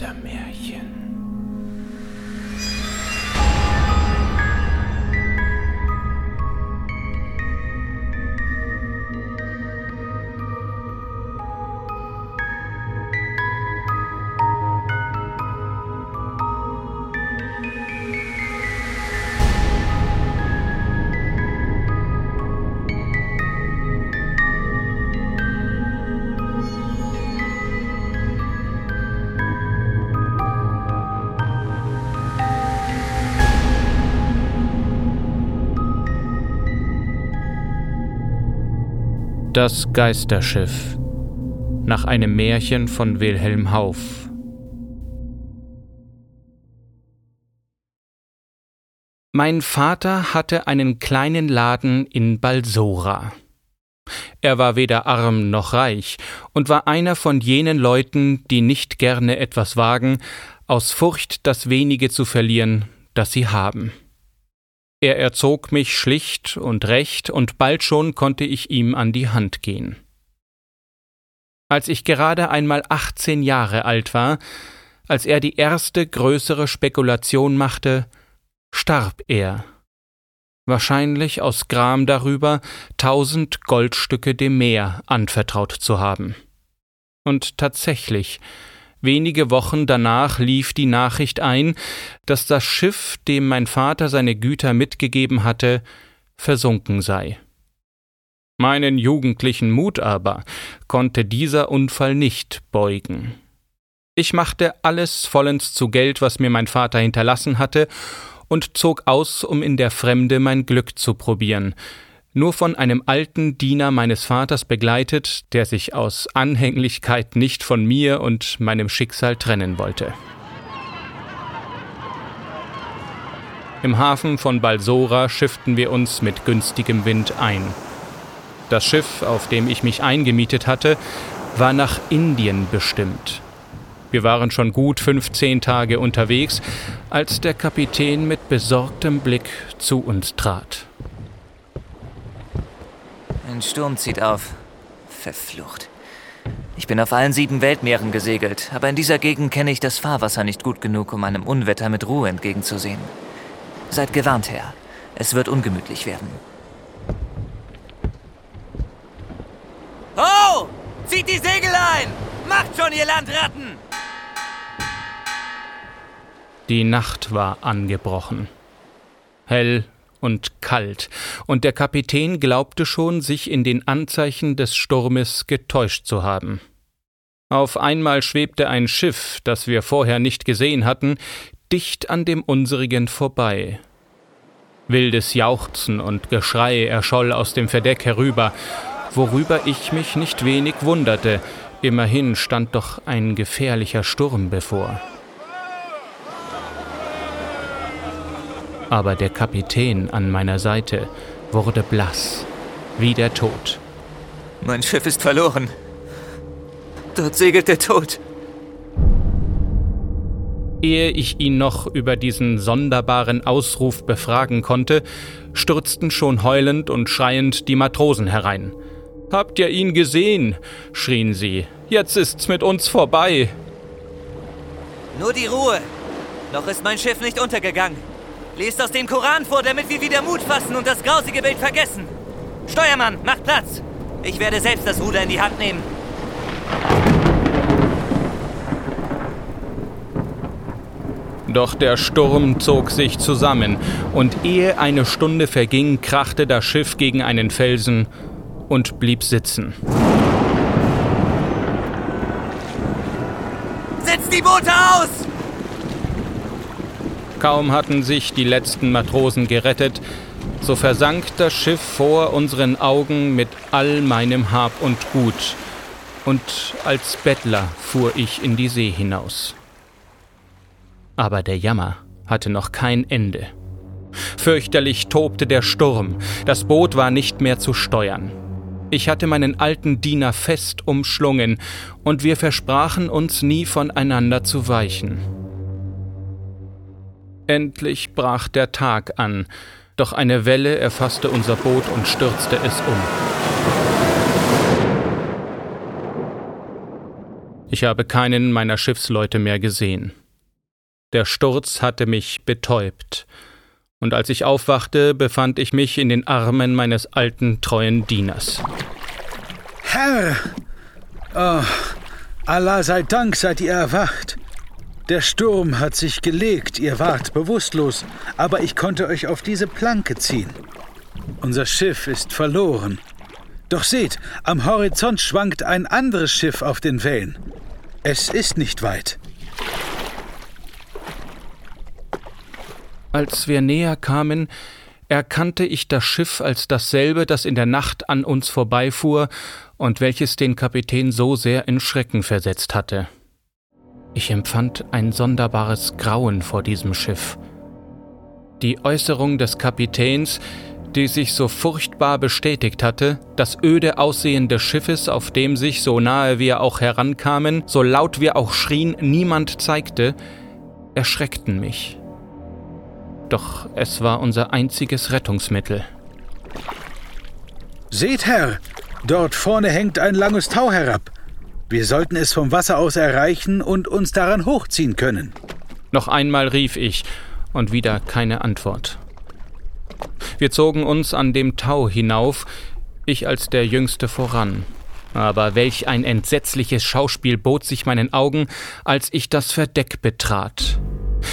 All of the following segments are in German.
Geistermärchen. Das Geisterschiff nach einem Märchen von Wilhelm Hauff. Mein Vater hatte einen kleinen Laden in Balsora. Er war weder arm noch reich und war einer von jenen Leuten, die nicht gerne etwas wagen, aus Furcht, das wenige zu verlieren, das sie haben. Er erzog mich schlicht und recht, und bald schon konnte ich ihm an die Hand gehen. Als ich gerade einmal achtzehn Jahre alt war, als er die erste größere Spekulation machte, starb er. Wahrscheinlich aus Gram darüber, tausend Goldstücke dem Meer anvertraut zu haben. Und tatsächlich, Wenige Wochen danach lief die Nachricht ein, dass das Schiff, dem mein Vater seine Güter mitgegeben hatte, versunken sei. Meinen jugendlichen Mut aber konnte dieser Unfall nicht beugen. Ich machte alles vollends zu Geld, was mir mein Vater hinterlassen hatte, und zog aus, um in der Fremde mein Glück zu probieren, nur von einem alten Diener meines Vaters begleitet, der sich aus Anhänglichkeit nicht von mir und meinem Schicksal trennen wollte. Im Hafen von Balsora schifften wir uns mit günstigem Wind ein. Das Schiff, auf dem ich mich eingemietet hatte, war nach Indien bestimmt. Wir waren schon gut 15 Tage unterwegs, als der Kapitän mit besorgtem Blick zu uns trat. Ein Sturm zieht auf. Verflucht. Ich bin auf allen sieben Weltmeeren gesegelt, aber in dieser Gegend kenne ich das Fahrwasser nicht gut genug, um einem Unwetter mit Ruhe entgegenzusehen. Seid gewarnt, Herr. Es wird ungemütlich werden. Ho! Zieht die Segel ein! Macht schon, ihr Landratten! Die Nacht war angebrochen. Hell und kalt, und der Kapitän glaubte schon, sich in den Anzeichen des Sturmes getäuscht zu haben. Auf einmal schwebte ein Schiff, das wir vorher nicht gesehen hatten, dicht an dem unsrigen vorbei. Wildes Jauchzen und Geschrei erscholl aus dem Verdeck herüber, worüber ich mich nicht wenig wunderte, immerhin stand doch ein gefährlicher Sturm bevor. Aber der Kapitän an meiner Seite wurde blass, wie der Tod. Mein Schiff ist verloren. Dort segelt der Tod. Ehe ich ihn noch über diesen sonderbaren Ausruf befragen konnte, stürzten schon heulend und schreiend die Matrosen herein. Habt ihr ihn gesehen? schrien sie. Jetzt ist's mit uns vorbei. Nur die Ruhe. Noch ist mein Schiff nicht untergegangen. Lest aus dem Koran vor, damit wir wieder Mut fassen und das grausige Bild vergessen. Steuermann, macht Platz. Ich werde selbst das Ruder in die Hand nehmen. Doch der Sturm zog sich zusammen, und ehe eine Stunde verging, krachte das Schiff gegen einen Felsen und blieb sitzen. Setzt die Boote aus! Kaum hatten sich die letzten Matrosen gerettet, so versank das Schiff vor unseren Augen mit all meinem Hab und Gut, und als Bettler fuhr ich in die See hinaus. Aber der Jammer hatte noch kein Ende. Fürchterlich tobte der Sturm, das Boot war nicht mehr zu steuern. Ich hatte meinen alten Diener fest umschlungen, und wir versprachen uns nie voneinander zu weichen. Endlich brach der Tag an, doch eine Welle erfasste unser Boot und stürzte es um. Ich habe keinen meiner Schiffsleute mehr gesehen. Der Sturz hatte mich betäubt, und als ich aufwachte, befand ich mich in den Armen meines alten, treuen Dieners. Herr! Oh, Allah sei Dank seid ihr erwacht. Der Sturm hat sich gelegt, ihr wart bewusstlos, aber ich konnte euch auf diese Planke ziehen. Unser Schiff ist verloren. Doch seht, am Horizont schwankt ein anderes Schiff auf den Wellen. Es ist nicht weit. Als wir näher kamen, erkannte ich das Schiff als dasselbe, das in der Nacht an uns vorbeifuhr und welches den Kapitän so sehr in Schrecken versetzt hatte. Ich empfand ein sonderbares Grauen vor diesem Schiff. Die Äußerung des Kapitäns, die sich so furchtbar bestätigt hatte, das öde Aussehen des Schiffes, auf dem sich, so nahe wir auch herankamen, so laut wir auch schrien, niemand zeigte, erschreckten mich. Doch es war unser einziges Rettungsmittel. Seht, Herr, dort vorne hängt ein langes Tau herab. Wir sollten es vom Wasser aus erreichen und uns daran hochziehen können. Noch einmal rief ich, und wieder keine Antwort. Wir zogen uns an dem Tau hinauf, ich als der Jüngste voran. Aber welch ein entsetzliches Schauspiel bot sich meinen Augen, als ich das Verdeck betrat.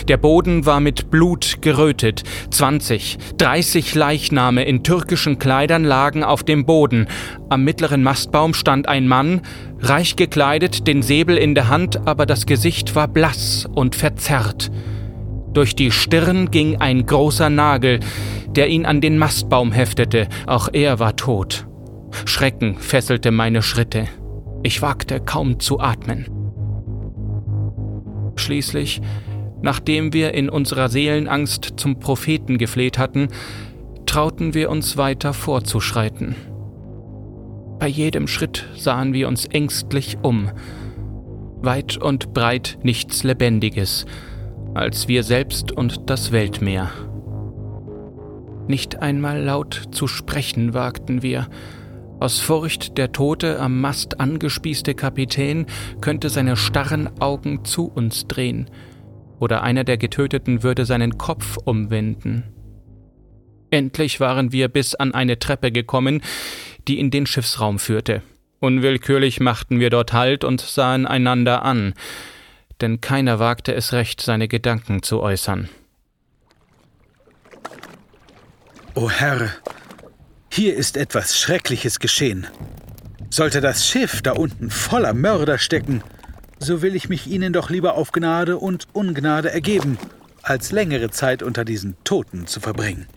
Der Boden war mit Blut gerötet. Zwanzig, dreißig Leichname in türkischen Kleidern lagen auf dem Boden. Am mittleren Mastbaum stand ein Mann, reich gekleidet, den Säbel in der Hand, aber das Gesicht war blass und verzerrt. Durch die Stirn ging ein großer Nagel, der ihn an den Mastbaum heftete, auch er war tot. Schrecken fesselte meine Schritte. Ich wagte kaum zu atmen. Schließlich, nachdem wir in unserer Seelenangst zum Propheten gefleht hatten, trauten wir uns weiter vorzuschreiten. Bei jedem Schritt sahen wir uns ängstlich um. Weit und breit nichts Lebendiges, als wir selbst und das Weltmeer. Nicht einmal laut zu sprechen wagten wir. Aus Furcht, der tote, am Mast angespießte Kapitän könnte seine starren Augen zu uns drehen, oder einer der Getöteten würde seinen Kopf umwenden. Endlich waren wir bis an eine Treppe gekommen, die in den Schiffsraum führte. Unwillkürlich machten wir dort Halt und sahen einander an denn keiner wagte es recht, seine Gedanken zu äußern. O Herr, hier ist etwas Schreckliches geschehen. Sollte das Schiff da unten voller Mörder stecken, so will ich mich ihnen doch lieber auf Gnade und Ungnade ergeben, als längere Zeit unter diesen Toten zu verbringen.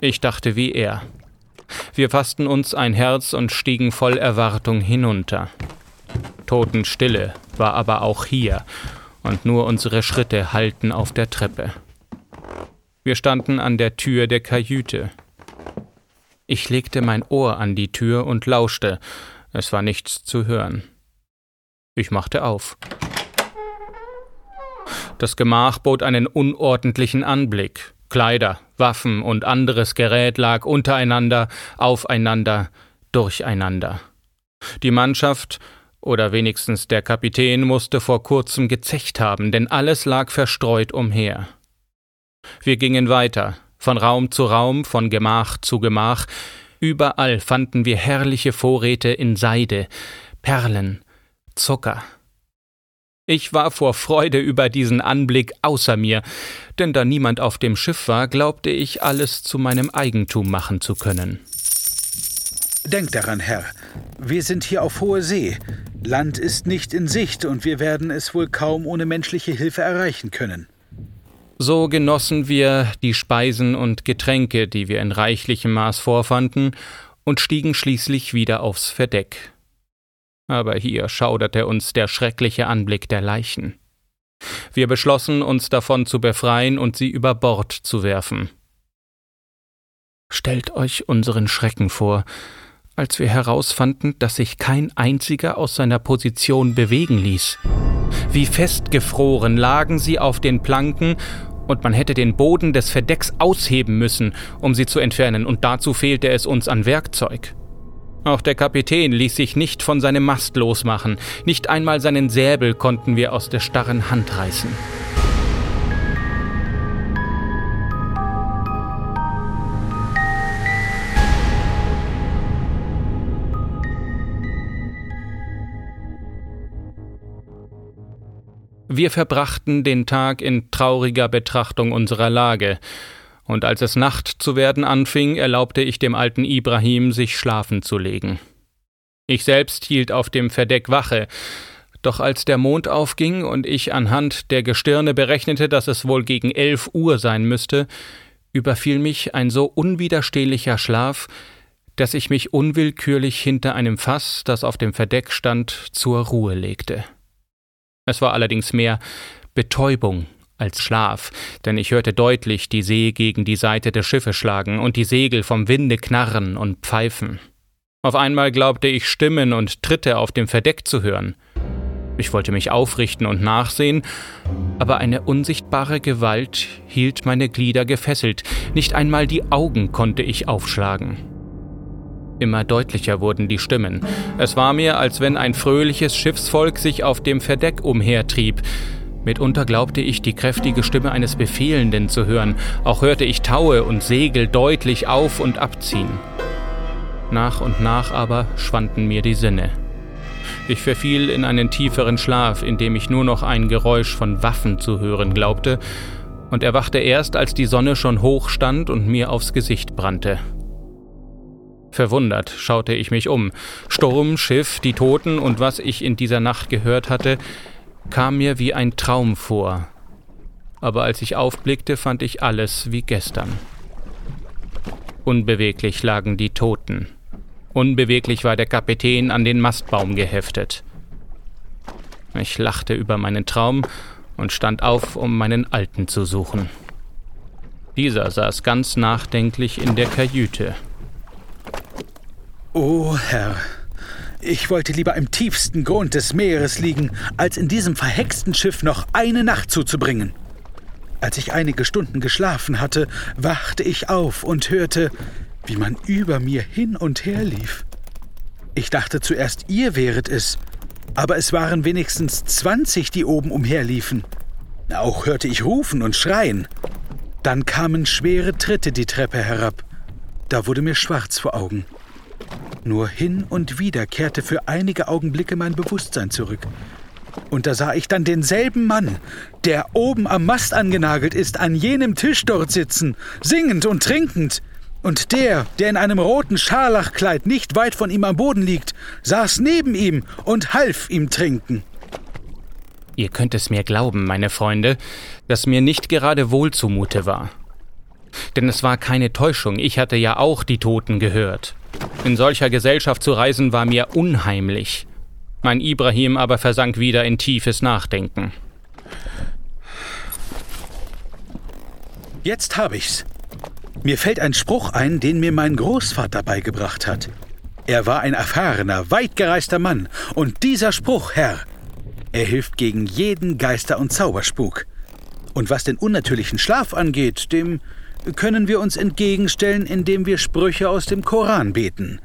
Ich dachte wie er. Wir fassten uns ein Herz und stiegen voll Erwartung hinunter. Totenstille war aber auch hier, und nur unsere Schritte hallten auf der Treppe. Wir standen an der Tür der Kajüte. Ich legte mein Ohr an die Tür und lauschte, es war nichts zu hören. Ich machte auf. Das Gemach bot einen unordentlichen Anblick. Kleider, Waffen und anderes Gerät lag untereinander, aufeinander, durcheinander. Die Mannschaft oder wenigstens der Kapitän musste vor kurzem gezecht haben, denn alles lag verstreut umher. Wir gingen weiter, von Raum zu Raum, von Gemach zu Gemach, überall fanden wir herrliche Vorräte in Seide, Perlen, Zucker. Ich war vor Freude über diesen Anblick außer mir, denn da niemand auf dem Schiff war, glaubte ich, alles zu meinem Eigentum machen zu können. Denkt daran, Herr, wir sind hier auf hoher See. Land ist nicht in Sicht und wir werden es wohl kaum ohne menschliche Hilfe erreichen können. So genossen wir die Speisen und Getränke, die wir in reichlichem Maß vorfanden, und stiegen schließlich wieder aufs Verdeck. Aber hier schauderte uns der schreckliche Anblick der Leichen. Wir beschlossen, uns davon zu befreien und sie über Bord zu werfen. Stellt euch unseren Schrecken vor, als wir herausfanden, dass sich kein einziger aus seiner Position bewegen ließ. Wie festgefroren lagen sie auf den Planken, und man hätte den Boden des Verdecks ausheben müssen, um sie zu entfernen, und dazu fehlte es uns an Werkzeug. Auch der Kapitän ließ sich nicht von seinem Mast losmachen, nicht einmal seinen Säbel konnten wir aus der starren Hand reißen. Wir verbrachten den Tag in trauriger Betrachtung unserer Lage, und als es Nacht zu werden anfing, erlaubte ich dem alten Ibrahim, sich schlafen zu legen. Ich selbst hielt auf dem Verdeck Wache, doch als der Mond aufging und ich anhand der Gestirne berechnete, dass es wohl gegen elf Uhr sein müsste, überfiel mich ein so unwiderstehlicher Schlaf, dass ich mich unwillkürlich hinter einem Fass, das auf dem Verdeck stand, zur Ruhe legte. Es war allerdings mehr Betäubung als Schlaf, denn ich hörte deutlich die See gegen die Seite des Schiffes schlagen und die Segel vom Winde knarren und pfeifen. Auf einmal glaubte ich Stimmen und Tritte auf dem Verdeck zu hören. Ich wollte mich aufrichten und nachsehen, aber eine unsichtbare Gewalt hielt meine Glieder gefesselt, nicht einmal die Augen konnte ich aufschlagen. Immer deutlicher wurden die Stimmen. Es war mir, als wenn ein fröhliches Schiffsvolk sich auf dem Verdeck umhertrieb. Mitunter glaubte ich, die kräftige Stimme eines Befehlenden zu hören, auch hörte ich Taue und Segel deutlich auf und abziehen. Nach und nach aber schwanden mir die Sinne. Ich verfiel in einen tieferen Schlaf, in dem ich nur noch ein Geräusch von Waffen zu hören glaubte, und erwachte erst, als die Sonne schon hoch stand und mir aufs Gesicht brannte. Verwundert schaute ich mich um. Sturm, Schiff, die Toten und was ich in dieser Nacht gehört hatte, kam mir wie ein Traum vor. Aber als ich aufblickte, fand ich alles wie gestern. Unbeweglich lagen die Toten. Unbeweglich war der Kapitän an den Mastbaum geheftet. Ich lachte über meinen Traum und stand auf, um meinen Alten zu suchen. Dieser saß ganz nachdenklich in der Kajüte. O Herr, ich wollte lieber im tiefsten Grund des Meeres liegen, als in diesem verhexten Schiff noch eine Nacht zuzubringen. Als ich einige Stunden geschlafen hatte, wachte ich auf und hörte, wie man über mir hin und her lief. Ich dachte zuerst, ihr wäret es, aber es waren wenigstens zwanzig, die oben umherliefen. Auch hörte ich rufen und schreien. Dann kamen schwere Tritte die Treppe herab. Da wurde mir schwarz vor Augen. Nur hin und wieder kehrte für einige Augenblicke mein Bewusstsein zurück. Und da sah ich dann denselben Mann, der oben am Mast angenagelt ist, an jenem Tisch dort sitzen, singend und trinkend. Und der, der in einem roten Scharlachkleid nicht weit von ihm am Boden liegt, saß neben ihm und half ihm trinken. Ihr könnt es mir glauben, meine Freunde, dass mir nicht gerade wohl zumute war. Denn es war keine Täuschung, ich hatte ja auch die Toten gehört. In solcher Gesellschaft zu reisen war mir unheimlich. Mein Ibrahim aber versank wieder in tiefes Nachdenken. Jetzt habe ich's. Mir fällt ein Spruch ein, den mir mein Großvater beigebracht hat. Er war ein erfahrener, weitgereister Mann, und dieser Spruch, Herr, er hilft gegen jeden Geister- und Zauberspuk. Und was den unnatürlichen Schlaf angeht, dem können wir uns entgegenstellen, indem wir Sprüche aus dem Koran beten.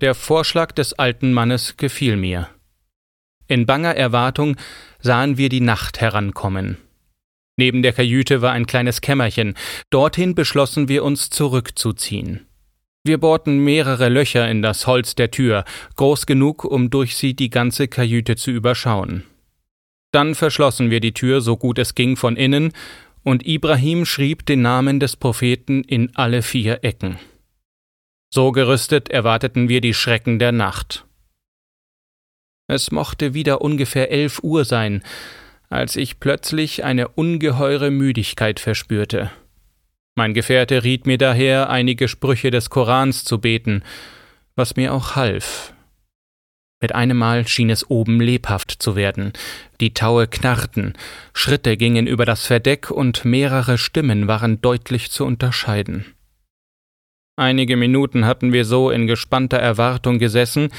Der Vorschlag des alten Mannes gefiel mir. In banger Erwartung sahen wir die Nacht herankommen. Neben der Kajüte war ein kleines Kämmerchen, dorthin beschlossen wir uns zurückzuziehen. Wir bohrten mehrere Löcher in das Holz der Tür, groß genug, um durch sie die ganze Kajüte zu überschauen. Dann verschlossen wir die Tür so gut es ging von innen und Ibrahim schrieb den Namen des Propheten in alle vier Ecken. So gerüstet erwarteten wir die Schrecken der Nacht. Es mochte wieder ungefähr elf Uhr sein, als ich plötzlich eine ungeheure Müdigkeit verspürte. Mein Gefährte riet mir daher, einige Sprüche des Korans zu beten, was mir auch half, mit einem Mal schien es oben lebhaft zu werden. Die Taue knarrten, Schritte gingen über das Verdeck und mehrere Stimmen waren deutlich zu unterscheiden. Einige Minuten hatten wir so in gespannter Erwartung gesessen,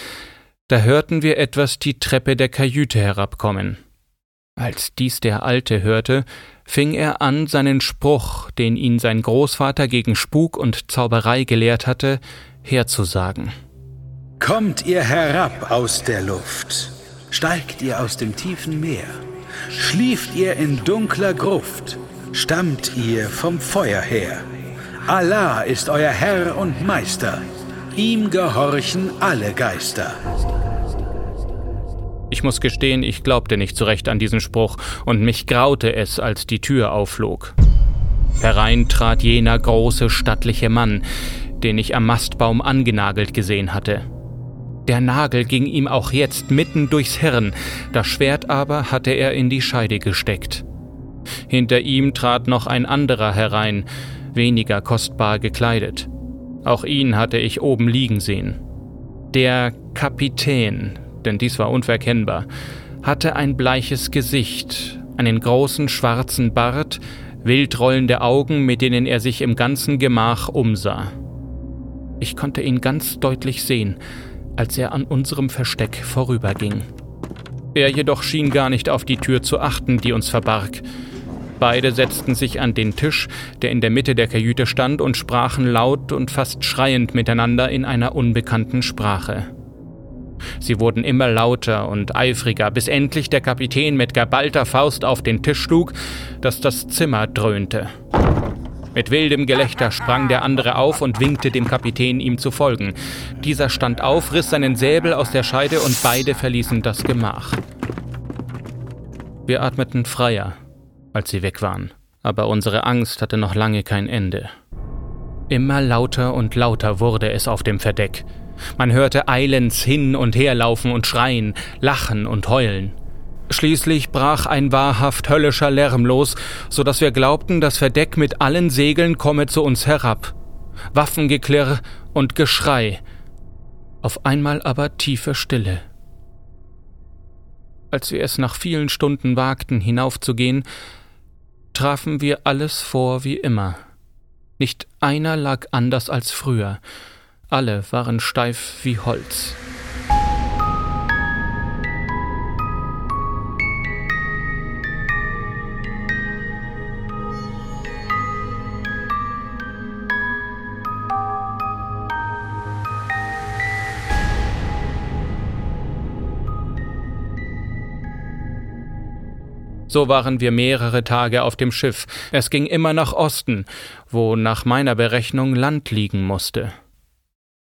da hörten wir etwas die Treppe der Kajüte herabkommen. Als dies der Alte hörte, fing er an, seinen Spruch, den ihn sein Großvater gegen Spuk und Zauberei gelehrt hatte, herzusagen. Kommt ihr herab aus der Luft, steigt ihr aus dem tiefen Meer, schlieft ihr in dunkler Gruft, stammt ihr vom Feuer her. Allah ist euer Herr und Meister, ihm gehorchen alle Geister. Ich muss gestehen, ich glaubte nicht so recht an diesen Spruch, und mich graute es, als die Tür aufflog. Herein trat jener große, stattliche Mann, den ich am Mastbaum angenagelt gesehen hatte. Der Nagel ging ihm auch jetzt mitten durchs Hirn, das Schwert aber hatte er in die Scheide gesteckt. Hinter ihm trat noch ein anderer herein, weniger kostbar gekleidet. Auch ihn hatte ich oben liegen sehen. Der Kapitän, denn dies war unverkennbar, hatte ein bleiches Gesicht, einen großen schwarzen Bart, wildrollende Augen, mit denen er sich im ganzen Gemach umsah. Ich konnte ihn ganz deutlich sehen, als er an unserem Versteck vorüberging. Er jedoch schien gar nicht auf die Tür zu achten, die uns verbarg. Beide setzten sich an den Tisch, der in der Mitte der Kajüte stand, und sprachen laut und fast schreiend miteinander in einer unbekannten Sprache. Sie wurden immer lauter und eifriger, bis endlich der Kapitän mit geballter Faust auf den Tisch schlug, dass das Zimmer dröhnte. Mit wildem Gelächter sprang der andere auf und winkte dem Kapitän, ihm zu folgen. Dieser stand auf, riss seinen Säbel aus der Scheide und beide verließen das Gemach. Wir atmeten freier, als sie weg waren, aber unsere Angst hatte noch lange kein Ende. Immer lauter und lauter wurde es auf dem Verdeck. Man hörte eilends hin und her laufen und schreien, lachen und heulen. Schließlich brach ein wahrhaft höllischer Lärm los, so dass wir glaubten, das Verdeck mit allen Segeln komme zu uns herab. Waffengeklirr und Geschrei. Auf einmal aber tiefe Stille. Als wir es nach vielen Stunden wagten, hinaufzugehen, trafen wir alles vor wie immer. Nicht einer lag anders als früher, alle waren steif wie Holz. So waren wir mehrere Tage auf dem Schiff. Es ging immer nach Osten, wo nach meiner Berechnung Land liegen musste.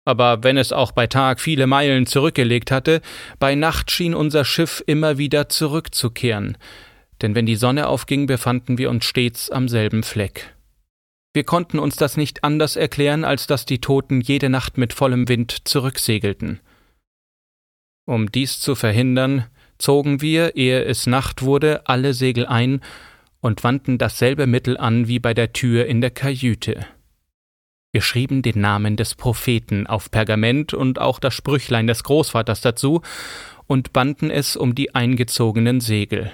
Aber wenn es auch bei Tag viele Meilen zurückgelegt hatte, bei Nacht schien unser Schiff immer wieder zurückzukehren, denn wenn die Sonne aufging, befanden wir uns stets am selben Fleck. Wir konnten uns das nicht anders erklären, als dass die Toten jede Nacht mit vollem Wind zurücksegelten. Um dies zu verhindern, zogen wir, ehe es Nacht wurde, alle Segel ein und wandten dasselbe Mittel an wie bei der Tür in der Kajüte. Wir schrieben den Namen des Propheten auf Pergament und auch das Sprüchlein des Großvaters dazu und banden es um die eingezogenen Segel.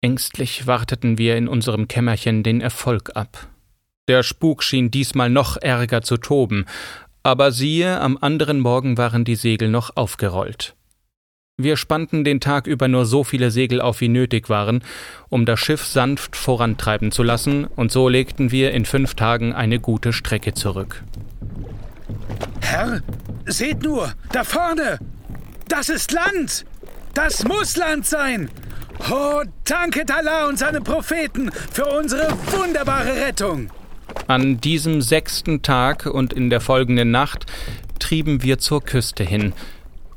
Ängstlich warteten wir in unserem Kämmerchen den Erfolg ab. Der Spuk schien diesmal noch ärger zu toben, aber siehe, am anderen Morgen waren die Segel noch aufgerollt. Wir spannten den Tag über nur so viele Segel auf, wie nötig waren, um das Schiff sanft vorantreiben zu lassen, und so legten wir in fünf Tagen eine gute Strecke zurück. Herr, seht nur, da vorne! Das ist Land! Das muss Land sein! Oh, danke Allah und seine Propheten für unsere wunderbare Rettung! An diesem sechsten Tag und in der folgenden Nacht trieben wir zur Küste hin,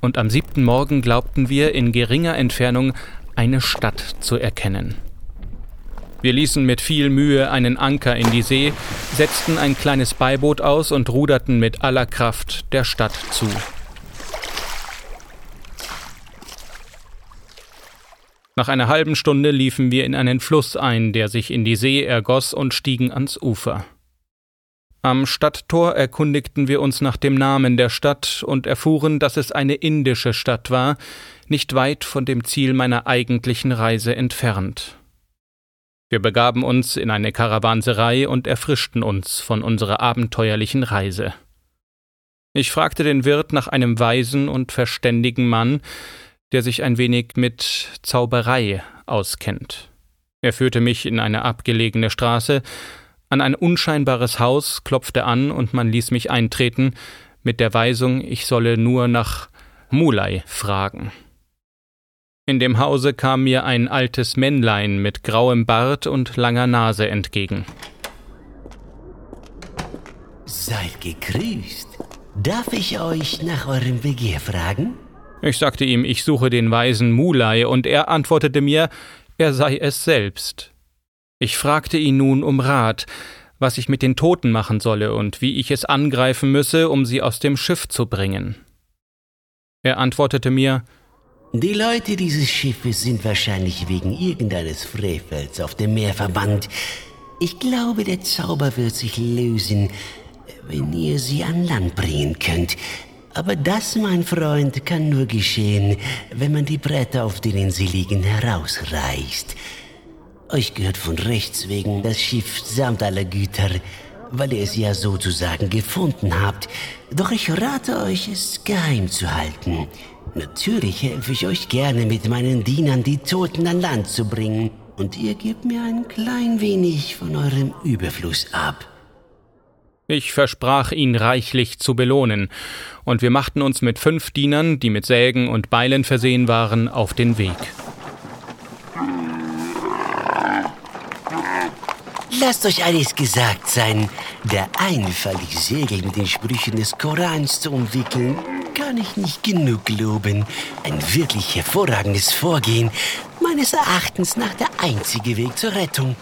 und am siebten Morgen glaubten wir in geringer Entfernung eine Stadt zu erkennen. Wir ließen mit viel Mühe einen Anker in die See, setzten ein kleines Beiboot aus und ruderten mit aller Kraft der Stadt zu. Nach einer halben Stunde liefen wir in einen Fluss ein, der sich in die See ergoss, und stiegen ans Ufer. Am Stadttor erkundigten wir uns nach dem Namen der Stadt und erfuhren, dass es eine indische Stadt war, nicht weit von dem Ziel meiner eigentlichen Reise entfernt. Wir begaben uns in eine Karawanserei und erfrischten uns von unserer abenteuerlichen Reise. Ich fragte den Wirt nach einem weisen und verständigen Mann, der sich ein wenig mit Zauberei auskennt. Er führte mich in eine abgelegene Straße, an ein unscheinbares Haus, klopfte an und man ließ mich eintreten, mit der Weisung, ich solle nur nach Mulai fragen. In dem Hause kam mir ein altes Männlein mit grauem Bart und langer Nase entgegen. Seid gegrüßt. Darf ich euch nach eurem Begehr fragen? Ich sagte ihm, ich suche den weisen Mulai, und er antwortete mir, er sei es selbst. Ich fragte ihn nun um Rat, was ich mit den Toten machen solle und wie ich es angreifen müsse, um sie aus dem Schiff zu bringen. Er antwortete mir Die Leute dieses Schiffes sind wahrscheinlich wegen irgendeines Frevels auf dem Meer verbannt. Ich glaube, der Zauber wird sich lösen, wenn ihr sie an Land bringen könnt. Aber das, mein Freund, kann nur geschehen, wenn man die Bretter, auf denen sie liegen, herausreißt. Euch gehört von Rechts wegen das Schiff samt aller Güter, weil ihr es ja sozusagen gefunden habt. Doch ich rate euch, es geheim zu halten. Natürlich helfe ich euch gerne mit meinen Dienern, die Toten an Land zu bringen. Und ihr gebt mir ein klein wenig von eurem Überfluss ab. Ich versprach ihn reichlich zu belohnen, und wir machten uns mit fünf Dienern, die mit Sägen und Beilen versehen waren, auf den Weg. Lasst euch eines gesagt sein, der Einfall, die Segel mit den Sprüchen des Korans zu umwickeln, kann ich nicht genug loben. Ein wirklich hervorragendes Vorgehen, meines Erachtens nach der einzige Weg zur Rettung.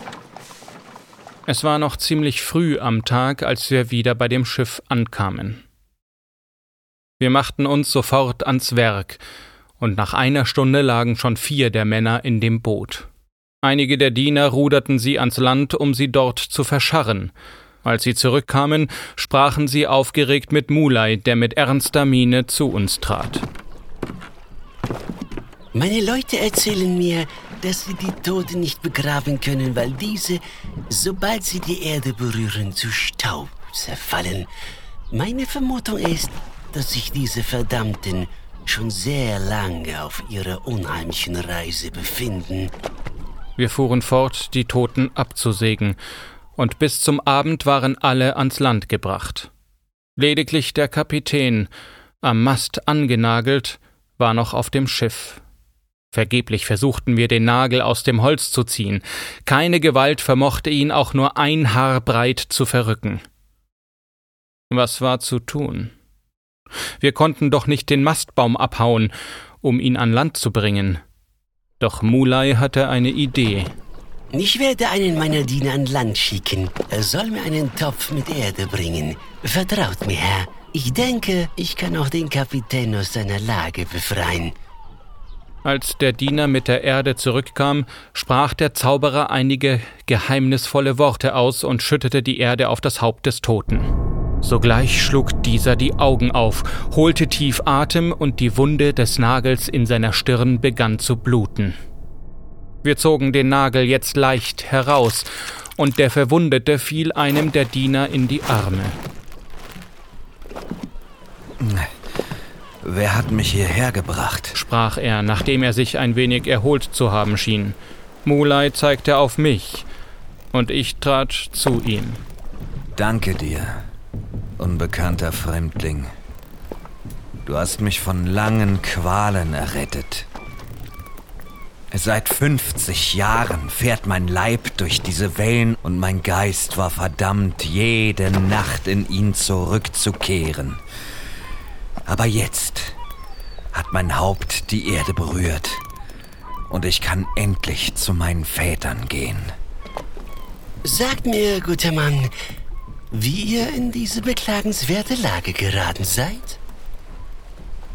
Es war noch ziemlich früh am Tag, als wir wieder bei dem Schiff ankamen. Wir machten uns sofort ans Werk, und nach einer Stunde lagen schon vier der Männer in dem Boot. Einige der Diener ruderten sie ans Land, um sie dort zu verscharren. Als sie zurückkamen, sprachen sie aufgeregt mit Mulai, der mit ernster Miene zu uns trat. Meine Leute erzählen mir, dass sie die Toten nicht begraben können, weil diese, sobald sie die Erde berühren, zu Staub zerfallen. Meine Vermutung ist, dass sich diese Verdammten schon sehr lange auf ihrer unheimlichen Reise befinden. Wir fuhren fort, die Toten abzusägen, und bis zum Abend waren alle ans Land gebracht. Lediglich der Kapitän, am Mast angenagelt, war noch auf dem Schiff. Vergeblich versuchten wir den Nagel aus dem Holz zu ziehen. Keine Gewalt vermochte ihn auch nur ein Haar breit zu verrücken. Was war zu tun? Wir konnten doch nicht den Mastbaum abhauen, um ihn an Land zu bringen. Doch Mulai hatte eine Idee. Ich werde einen meiner Diener an Land schicken. Er soll mir einen Topf mit Erde bringen. Vertraut mir, Herr. Ich denke, ich kann auch den Kapitän aus seiner Lage befreien. Als der Diener mit der Erde zurückkam, sprach der Zauberer einige geheimnisvolle Worte aus und schüttete die Erde auf das Haupt des Toten. Sogleich schlug dieser die Augen auf, holte tief Atem und die Wunde des Nagels in seiner Stirn begann zu bluten. Wir zogen den Nagel jetzt leicht heraus, und der Verwundete fiel einem der Diener in die Arme. Wer hat mich hierher gebracht? sprach er, nachdem er sich ein wenig erholt zu haben schien. Mulai zeigte auf mich, und ich trat zu ihm. Danke dir, unbekannter Fremdling. Du hast mich von langen Qualen errettet. Seit 50 Jahren fährt mein Leib durch diese Wellen und mein Geist war verdammt, jede Nacht in ihn zurückzukehren. Aber jetzt hat mein Haupt die Erde berührt und ich kann endlich zu meinen Vätern gehen. Sagt mir, guter Mann, wie ihr in diese beklagenswerte Lage geraten seid?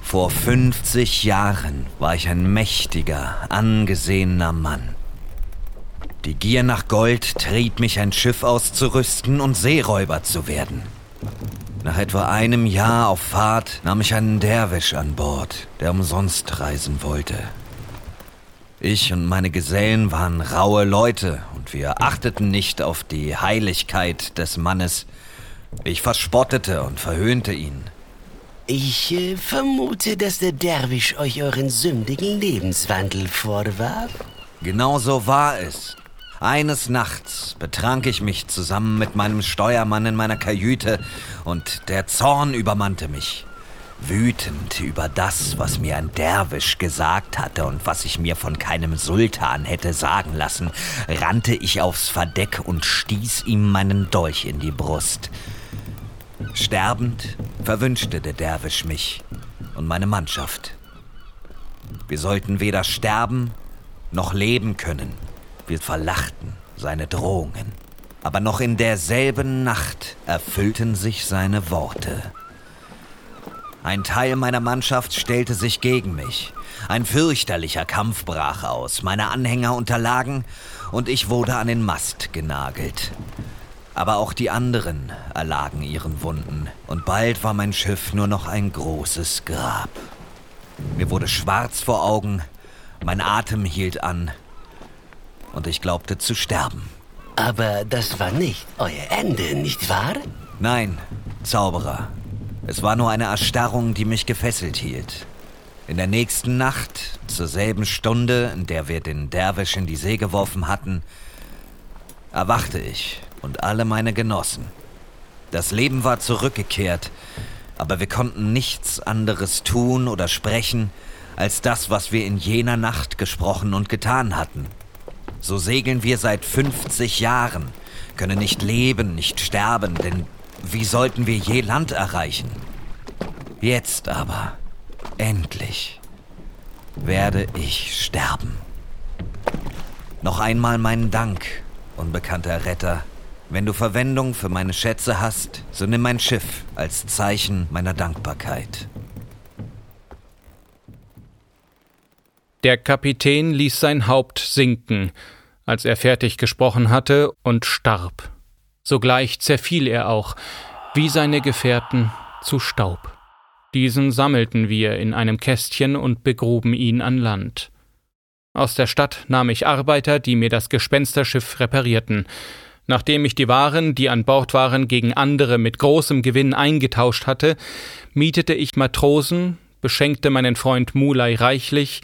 Vor 50 Jahren war ich ein mächtiger, angesehener Mann. Die Gier nach Gold trieb mich, ein Schiff auszurüsten und Seeräuber zu werden. Nach etwa einem Jahr auf Fahrt nahm ich einen Derwisch an Bord, der umsonst reisen wollte. Ich und meine Gesellen waren raue Leute und wir achteten nicht auf die Heiligkeit des Mannes. Ich verspottete und verhöhnte ihn. Ich äh, vermute, dass der Derwisch euch euren sündigen Lebenswandel vorwarf. Genau so war es. Eines Nachts betrank ich mich zusammen mit meinem Steuermann in meiner Kajüte und der Zorn übermannte mich. Wütend über das, was mir ein Derwisch gesagt hatte und was ich mir von keinem Sultan hätte sagen lassen, rannte ich aufs Verdeck und stieß ihm meinen Dolch in die Brust. Sterbend verwünschte der Derwisch mich und meine Mannschaft. Wir sollten weder sterben noch leben können. Wir verlachten seine Drohungen. Aber noch in derselben Nacht erfüllten sich seine Worte. Ein Teil meiner Mannschaft stellte sich gegen mich. Ein fürchterlicher Kampf brach aus. Meine Anhänger unterlagen und ich wurde an den Mast genagelt. Aber auch die anderen erlagen ihren Wunden und bald war mein Schiff nur noch ein großes Grab. Mir wurde schwarz vor Augen, mein Atem hielt an und ich glaubte zu sterben. Aber das war nicht euer Ende, nicht wahr? Nein, Zauberer, es war nur eine Erstarrung, die mich gefesselt hielt. In der nächsten Nacht, zur selben Stunde, in der wir den Derwisch in die See geworfen hatten, erwachte ich und alle meine Genossen. Das Leben war zurückgekehrt, aber wir konnten nichts anderes tun oder sprechen, als das, was wir in jener Nacht gesprochen und getan hatten. So segeln wir seit 50 Jahren, können nicht leben, nicht sterben, denn wie sollten wir je Land erreichen? Jetzt aber, endlich, werde ich sterben. Noch einmal meinen Dank, unbekannter Retter. Wenn du Verwendung für meine Schätze hast, so nimm mein Schiff als Zeichen meiner Dankbarkeit. Der Kapitän ließ sein Haupt sinken, als er fertig gesprochen hatte, und starb. Sogleich zerfiel er auch, wie seine Gefährten, zu Staub. Diesen sammelten wir in einem Kästchen und begruben ihn an Land. Aus der Stadt nahm ich Arbeiter, die mir das Gespensterschiff reparierten. Nachdem ich die Waren, die an Bord waren, gegen andere mit großem Gewinn eingetauscht hatte, mietete ich Matrosen, beschenkte meinen Freund Muley reichlich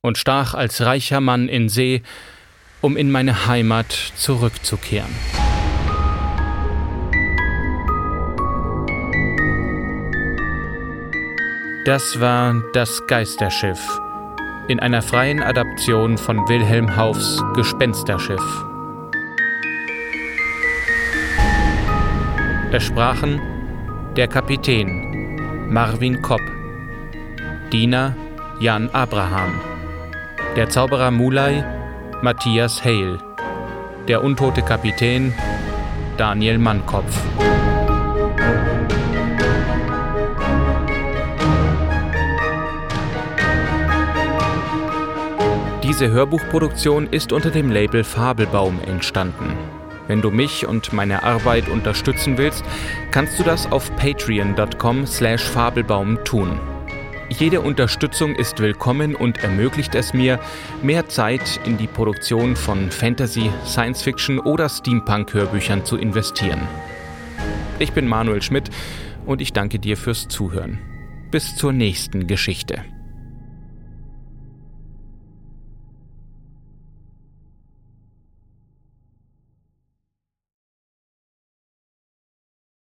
und stach als reicher Mann in See, um in meine Heimat zurückzukehren. Das war das Geisterschiff in einer freien Adaption von Wilhelm Haufs Gespensterschiff. Es sprachen der Kapitän Marvin Kopp, Diener Jan Abraham, der Zauberer Muley Matthias Hale, der untote Kapitän Daniel Mannkopf. Diese Hörbuchproduktion ist unter dem Label Fabelbaum entstanden. Wenn du mich und meine Arbeit unterstützen willst, kannst du das auf patreon.com/fabelbaum tun. Jede Unterstützung ist willkommen und ermöglicht es mir, mehr Zeit in die Produktion von Fantasy, Science Fiction oder Steampunk-Hörbüchern zu investieren. Ich bin Manuel Schmidt und ich danke dir fürs Zuhören. Bis zur nächsten Geschichte.